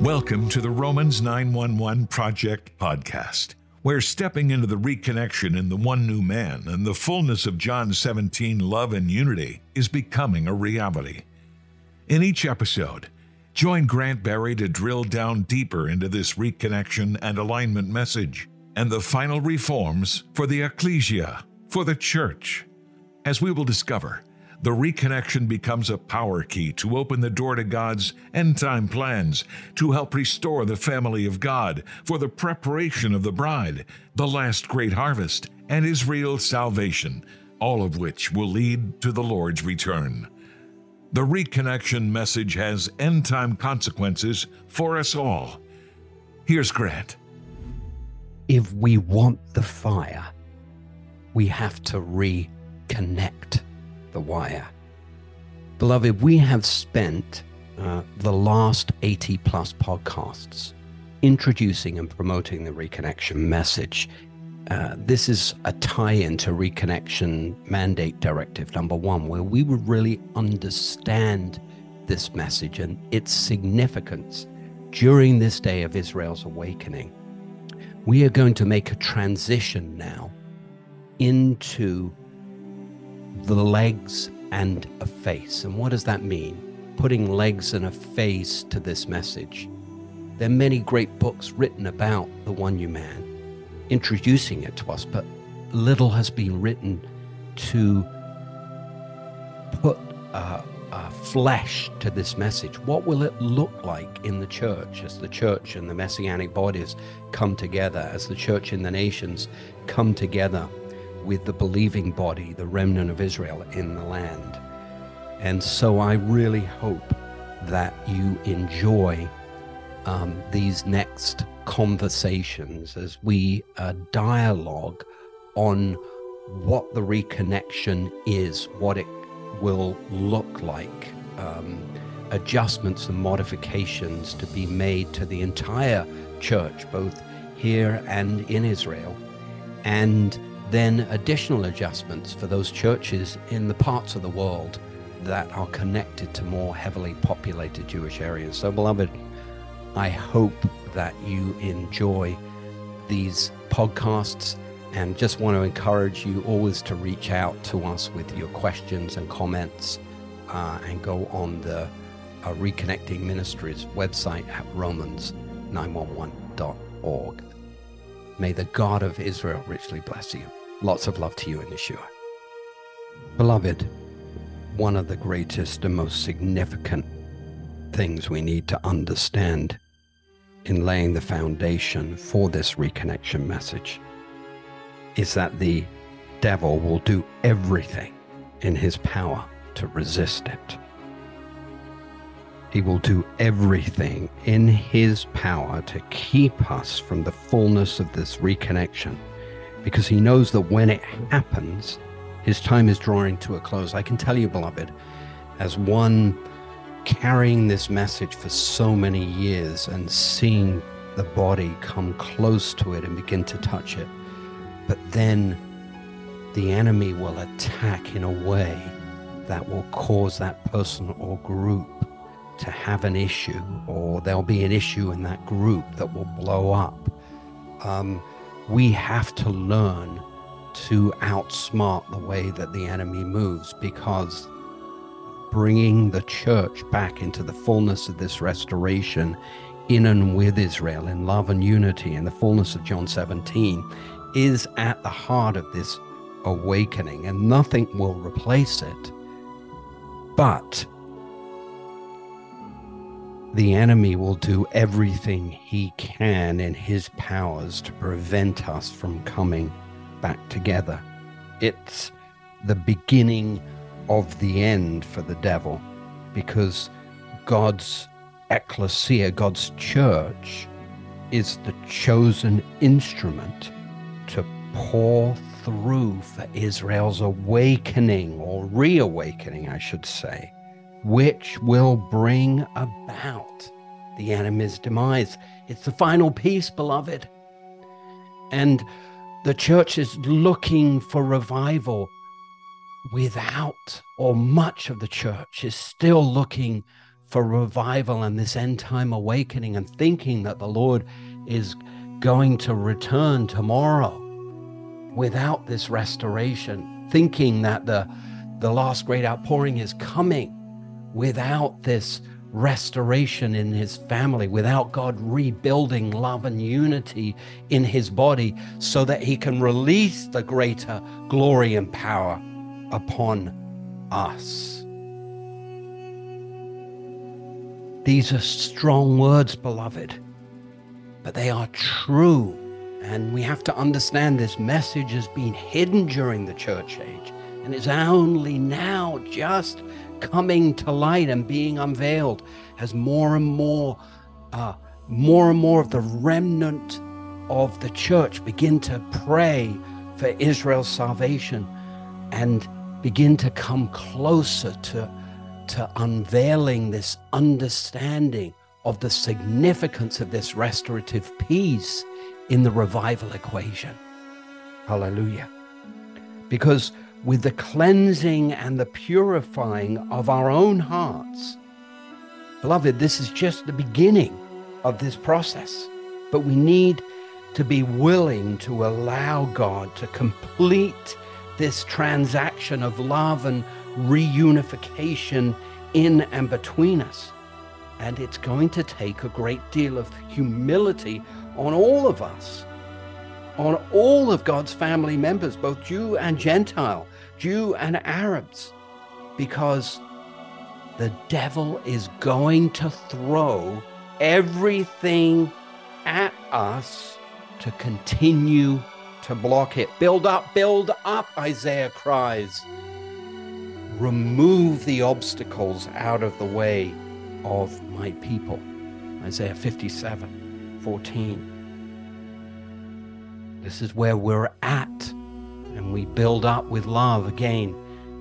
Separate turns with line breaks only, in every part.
Welcome to the Romans 911 Project podcast, where stepping into the reconnection in the one new man and the fullness of John 17 love and unity is becoming a reality. In each episode, join Grant Berry to drill down deeper into this reconnection and alignment message and the final reforms for the ecclesia, for the church. As we will discover, the reconnection becomes a power key to open the door to God's end time plans, to help restore the family of God for the preparation of the bride, the last great harvest, and Israel's salvation, all of which will lead to the Lord's return. The reconnection message has end time consequences for us all. Here's Grant.
If we want the fire, we have to reconnect the wire. Beloved, we have spent uh, the last 80 plus podcasts introducing and promoting the reconnection message. Uh, this is a tie in to Reconnection Mandate Directive number one, where we would really understand this message and its significance during this day of Israel's awakening. We are going to make a transition now into the legs and a face. And what does that mean? Putting legs and a face to this message. There are many great books written about the one new man, introducing it to us, but little has been written to put flesh to this message. What will it look like in the church as the church and the messianic bodies come together, as the church in the nations come together? with the believing body, the remnant of Israel in the land. And so I really hope that you enjoy um, these next conversations as we uh, dialogue on what the reconnection is, what it will look like, um, adjustments and modifications to be made to the entire church, both here and in Israel, and then additional adjustments for those churches in the parts of the world that are connected to more heavily populated Jewish areas. So, beloved, I hope that you enjoy these podcasts and just want to encourage you always to reach out to us with your questions and comments uh, and go on the uh, Reconnecting Ministries website at romans911.org. May the God of Israel richly bless you. Lots of love to you in Yeshua. Beloved, one of the greatest and most significant things we need to understand in laying the foundation for this reconnection message is that the devil will do everything in his power to resist it. He will do everything in his power to keep us from the fullness of this reconnection because he knows that when it happens, his time is drawing to a close. I can tell you, beloved, as one carrying this message for so many years and seeing the body come close to it and begin to touch it, but then the enemy will attack in a way that will cause that person or group to have an issue, or there'll be an issue in that group that will blow up. Um, we have to learn to outsmart the way that the enemy moves because bringing the church back into the fullness of this restoration in and with Israel in love and unity in the fullness of John 17 is at the heart of this awakening, and nothing will replace it. But the enemy will do everything he can in his powers to prevent us from coming back together. It's the beginning of the end for the devil because God's ecclesia, God's church, is the chosen instrument to pour through for Israel's awakening or reawakening, I should say which will bring about the enemy's demise. It's the final piece, beloved. And the church is looking for revival without, or much of the church is still looking for revival and this end time awakening and thinking that the Lord is going to return tomorrow without this restoration, thinking that the, the last great outpouring is coming without this restoration in his family, without God rebuilding love and unity in his body so that he can release the greater glory and power upon us. These are strong words, beloved, but they are true. And we have to understand this message has been hidden during the church age and is only now just coming to light and being unveiled as more and more, uh, more and more of the remnant of the church begin to pray for Israel's salvation and begin to come closer to, to unveiling this understanding of the significance of this restorative peace in the revival equation. Hallelujah. Because with the cleansing and the purifying of our own hearts. Beloved, this is just the beginning of this process, but we need to be willing to allow God to complete this transaction of love and reunification in and between us. And it's going to take a great deal of humility on all of us on all of God's family members, both Jew and Gentile, Jew and Arabs, because the devil is going to throw everything at us to continue to block it. Build up, build up, Isaiah cries. Remove the obstacles out of the way of my people. Isaiah 57 14. This is where we're at. And we build up with love again.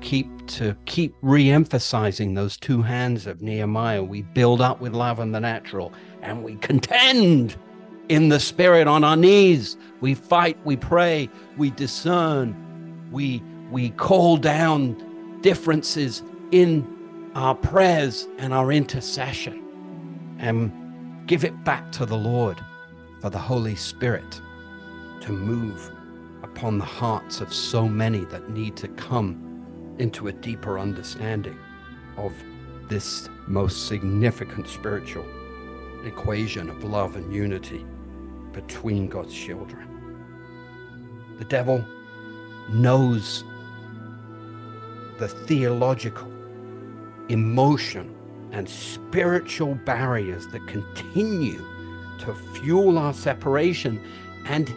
Keep to keep re-emphasizing those two hands of Nehemiah. We build up with love and the natural and we contend in the spirit on our knees. We fight, we pray, we discern, we we call down differences in our prayers and our intercession and give it back to the Lord for the Holy Spirit to move upon the hearts of so many that need to come into a deeper understanding of this most significant spiritual equation of love and unity between God's children. The devil knows the theological, emotion, and spiritual barriers that continue to fuel our separation and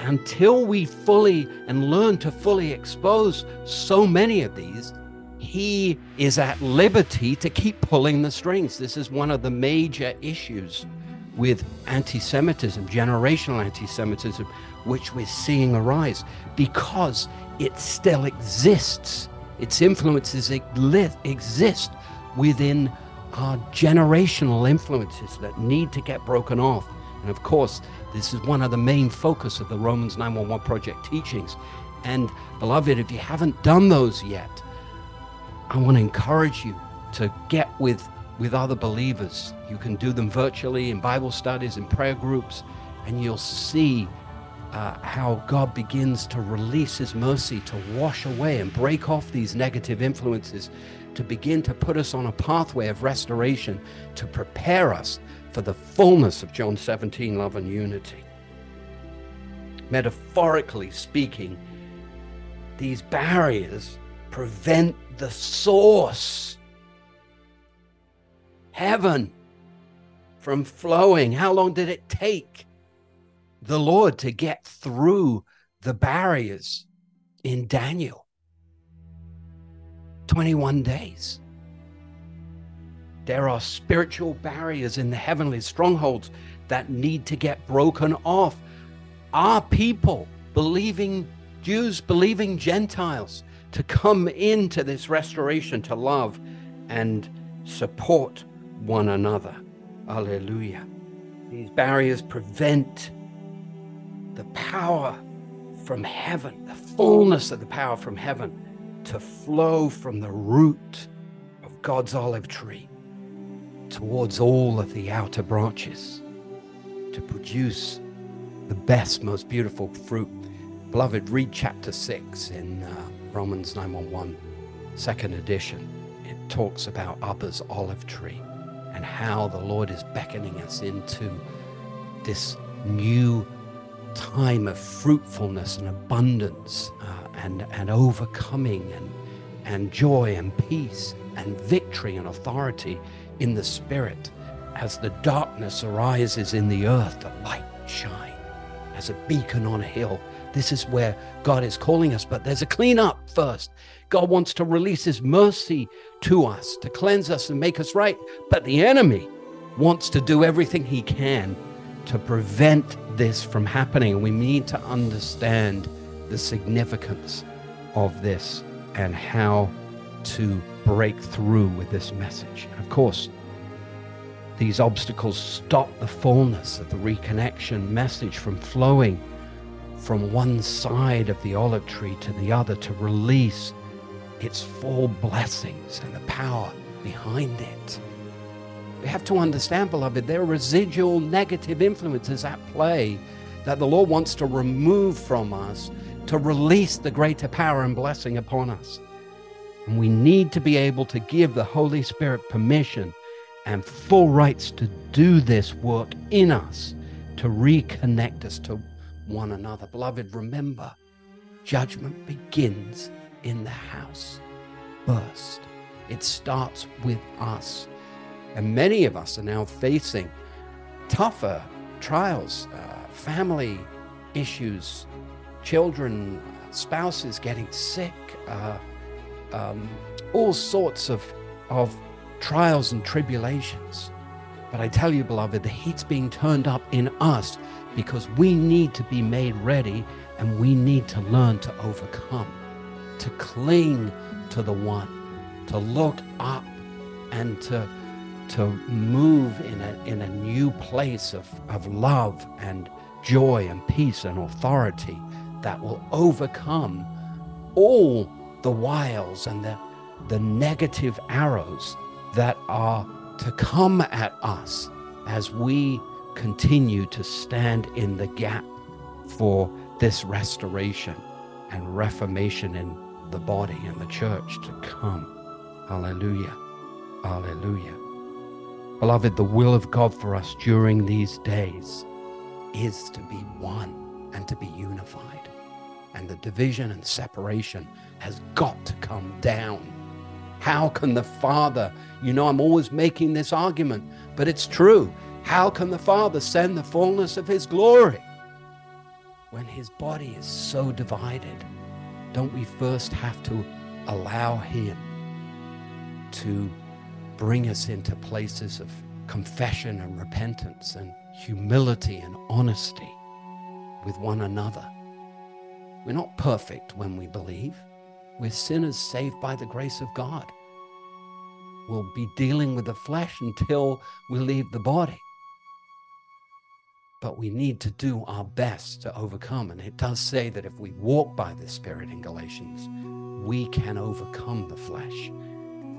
until we fully and learn to fully expose so many of these, he is at liberty to keep pulling the strings. This is one of the major issues with anti Semitism, generational anti Semitism, which we're seeing arise because it still exists. Its influences exist within our generational influences that need to get broken off. And of course, this is one of the main focus of the Romans 911 Project teachings. And beloved, if you haven't done those yet, I want to encourage you to get with with other believers. You can do them virtually in Bible studies, in prayer groups, and you'll see uh, how God begins to release His mercy to wash away and break off these negative influences, to begin to put us on a pathway of restoration, to prepare us for the fullness of John 17 love and unity. Metaphorically speaking, these barriers prevent the source, heaven, from flowing. How long did it take the Lord to get through the barriers in Daniel? 21 days. There are spiritual barriers in the heavenly strongholds that need to get broken off. Our people, believing Jews, believing Gentiles, to come into this restoration to love and support one another. Alleluia. These barriers prevent the power from heaven, the fullness of the power from heaven to flow from the root of God's olive tree towards all of the outer branches to produce the best, most beautiful fruit. Beloved, read chapter 6 in uh, Romans 911, second edition. It talks about Abba's olive tree and how the Lord is beckoning us into this new time of fruitfulness and abundance uh, and, and overcoming and, and joy and peace and victory and authority in the spirit. As the darkness arises in the earth, the light shine as a beacon on a hill. This is where God is calling us, but there's a cleanup first. God wants to release his mercy to us, to cleanse us and make us right. But the enemy wants to do everything he can to prevent this from happening. We need to understand the significance of this and how to break through with this message. And of course, these obstacles stop the fullness of the reconnection message from flowing from one side of the olive tree to the other to release its full blessings and the power behind it. We have to understand, beloved, there are residual negative influences at play that the Lord wants to remove from us to release the greater power and blessing upon us. And we need to be able to give the Holy Spirit permission and full rights to do this work in us to reconnect us to one another. Beloved, remember, judgment begins in the house first. It starts with us. And many of us are now facing tougher trials, uh, family issues, children, spouses getting sick, uh, um, all sorts of, of trials and tribulations. But I tell you, beloved, the heat's being turned up in us because we need to be made ready and we need to learn to overcome, to cling to the one, to look up and to, to move in a, in a new place of, of love and joy and peace and authority that will overcome all the wiles and the, the negative arrows that are to come at us as we continue to stand in the gap for this restoration and reformation in the body and the church to come. Hallelujah. Hallelujah. Beloved, the will of God for us during these days is to be one and to be unified. And the division and separation has got to come down how can the Father, you know, I'm always making this argument, but it's true. How can the Father send the fullness of His glory when His body is so divided? Don't we first have to allow Him to bring us into places of confession and repentance and humility and honesty with one another? We're not perfect when we believe. We're sinners saved by the grace of God. We'll be dealing with the flesh until we leave the body. But we need to do our best to overcome. And it does say that if we walk by the Spirit in Galatians, we can overcome the flesh.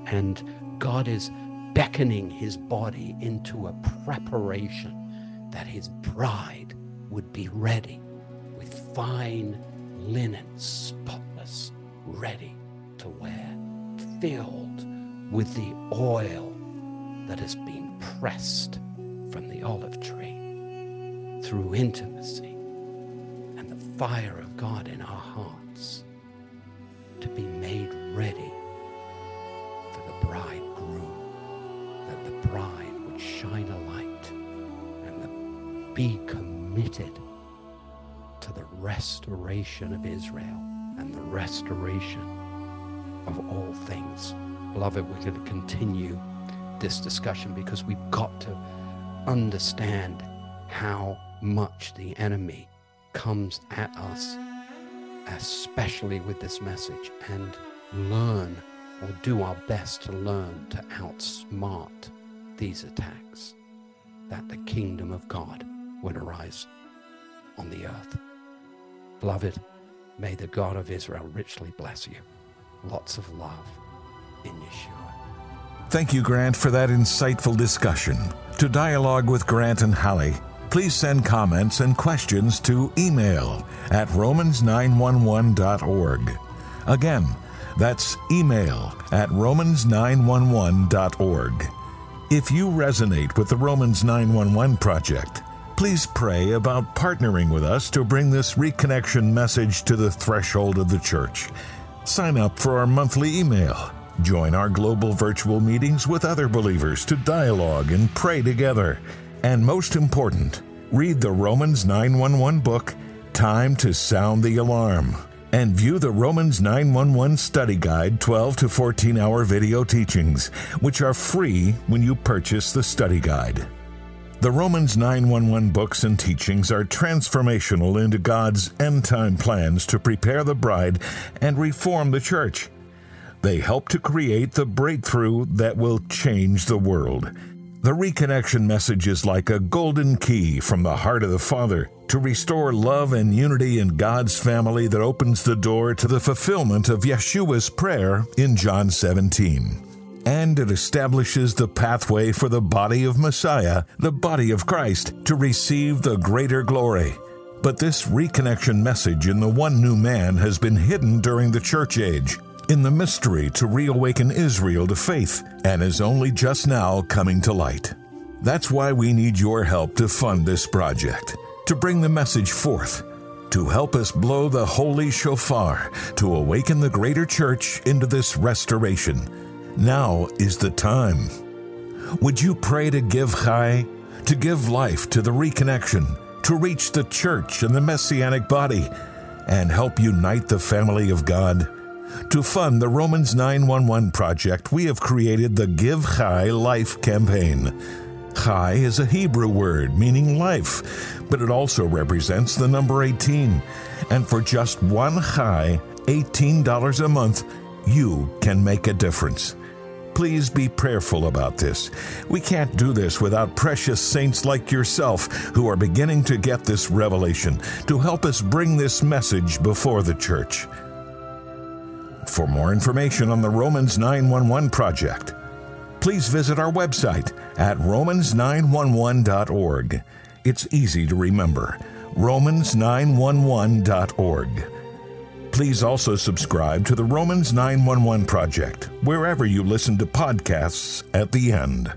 And God is beckoning his body into a preparation that his bride would be ready with fine linen, spotless ready to wear, filled with the oil that has been pressed from the olive tree through intimacy and the fire of God in our hearts to be made ready for the bridegroom, that the bride would shine a light and be committed to the restoration of Israel and the restoration of all things. Beloved, we're going to continue this discussion because we've got to understand how much the enemy comes at us, especially with this message, and learn or do our best to learn to outsmart these attacks, that the kingdom of God would arise on the earth. Beloved, may the God of Israel richly bless you. Lots of love in Yeshua.
Thank you, Grant, for that insightful discussion. To dialogue with Grant and Holly, please send comments and questions to email at romans911.org. Again, that's email at romans911.org. If you resonate with the Romans 911 project, please pray about partnering with us to bring this reconnection message to the threshold of the church. Sign up for our monthly email. Join our global virtual meetings with other believers to dialogue and pray together. And most important, read the Romans 911 book, Time to Sound the Alarm, and view the Romans 911 Study Guide 12 to 14 hour video teachings, which are free when you purchase the study guide. The Romans 911 books and teachings are transformational into God's end time plans to prepare the bride and reform the church. They help to create the breakthrough that will change the world. The reconnection message is like a golden key from the heart of the Father to restore love and unity in God's family that opens the door to the fulfillment of Yeshua's prayer in John 17 and it establishes the pathway for the body of Messiah, the body of Christ, to receive the greater glory. But this reconnection message in the one new man has been hidden during the church age, in the mystery to reawaken Israel to faith, and is only just now coming to light. That's why we need your help to fund this project, to bring the message forth, to help us blow the holy shofar, to awaken the greater church into this restoration. Now is the time. Would you pray to give Chai, to give life to the reconnection, to reach the church and the messianic body, and help unite the family of God? To fund the Romans 911 project, we have created the Give Chai Life campaign. Chai is a Hebrew word meaning life, but it also represents the number 18. And for just one Chai, $18 a month, you can make a difference. Please be prayerful about this. We can't do this without precious saints like yourself who are beginning to get this revelation to help us bring this message before the church. For more information on the Romans 911 project, please visit our website at romans911.org. It's easy to remember romans911.org. Please also subscribe to the Romans 911 Project, wherever you listen to podcasts at the end.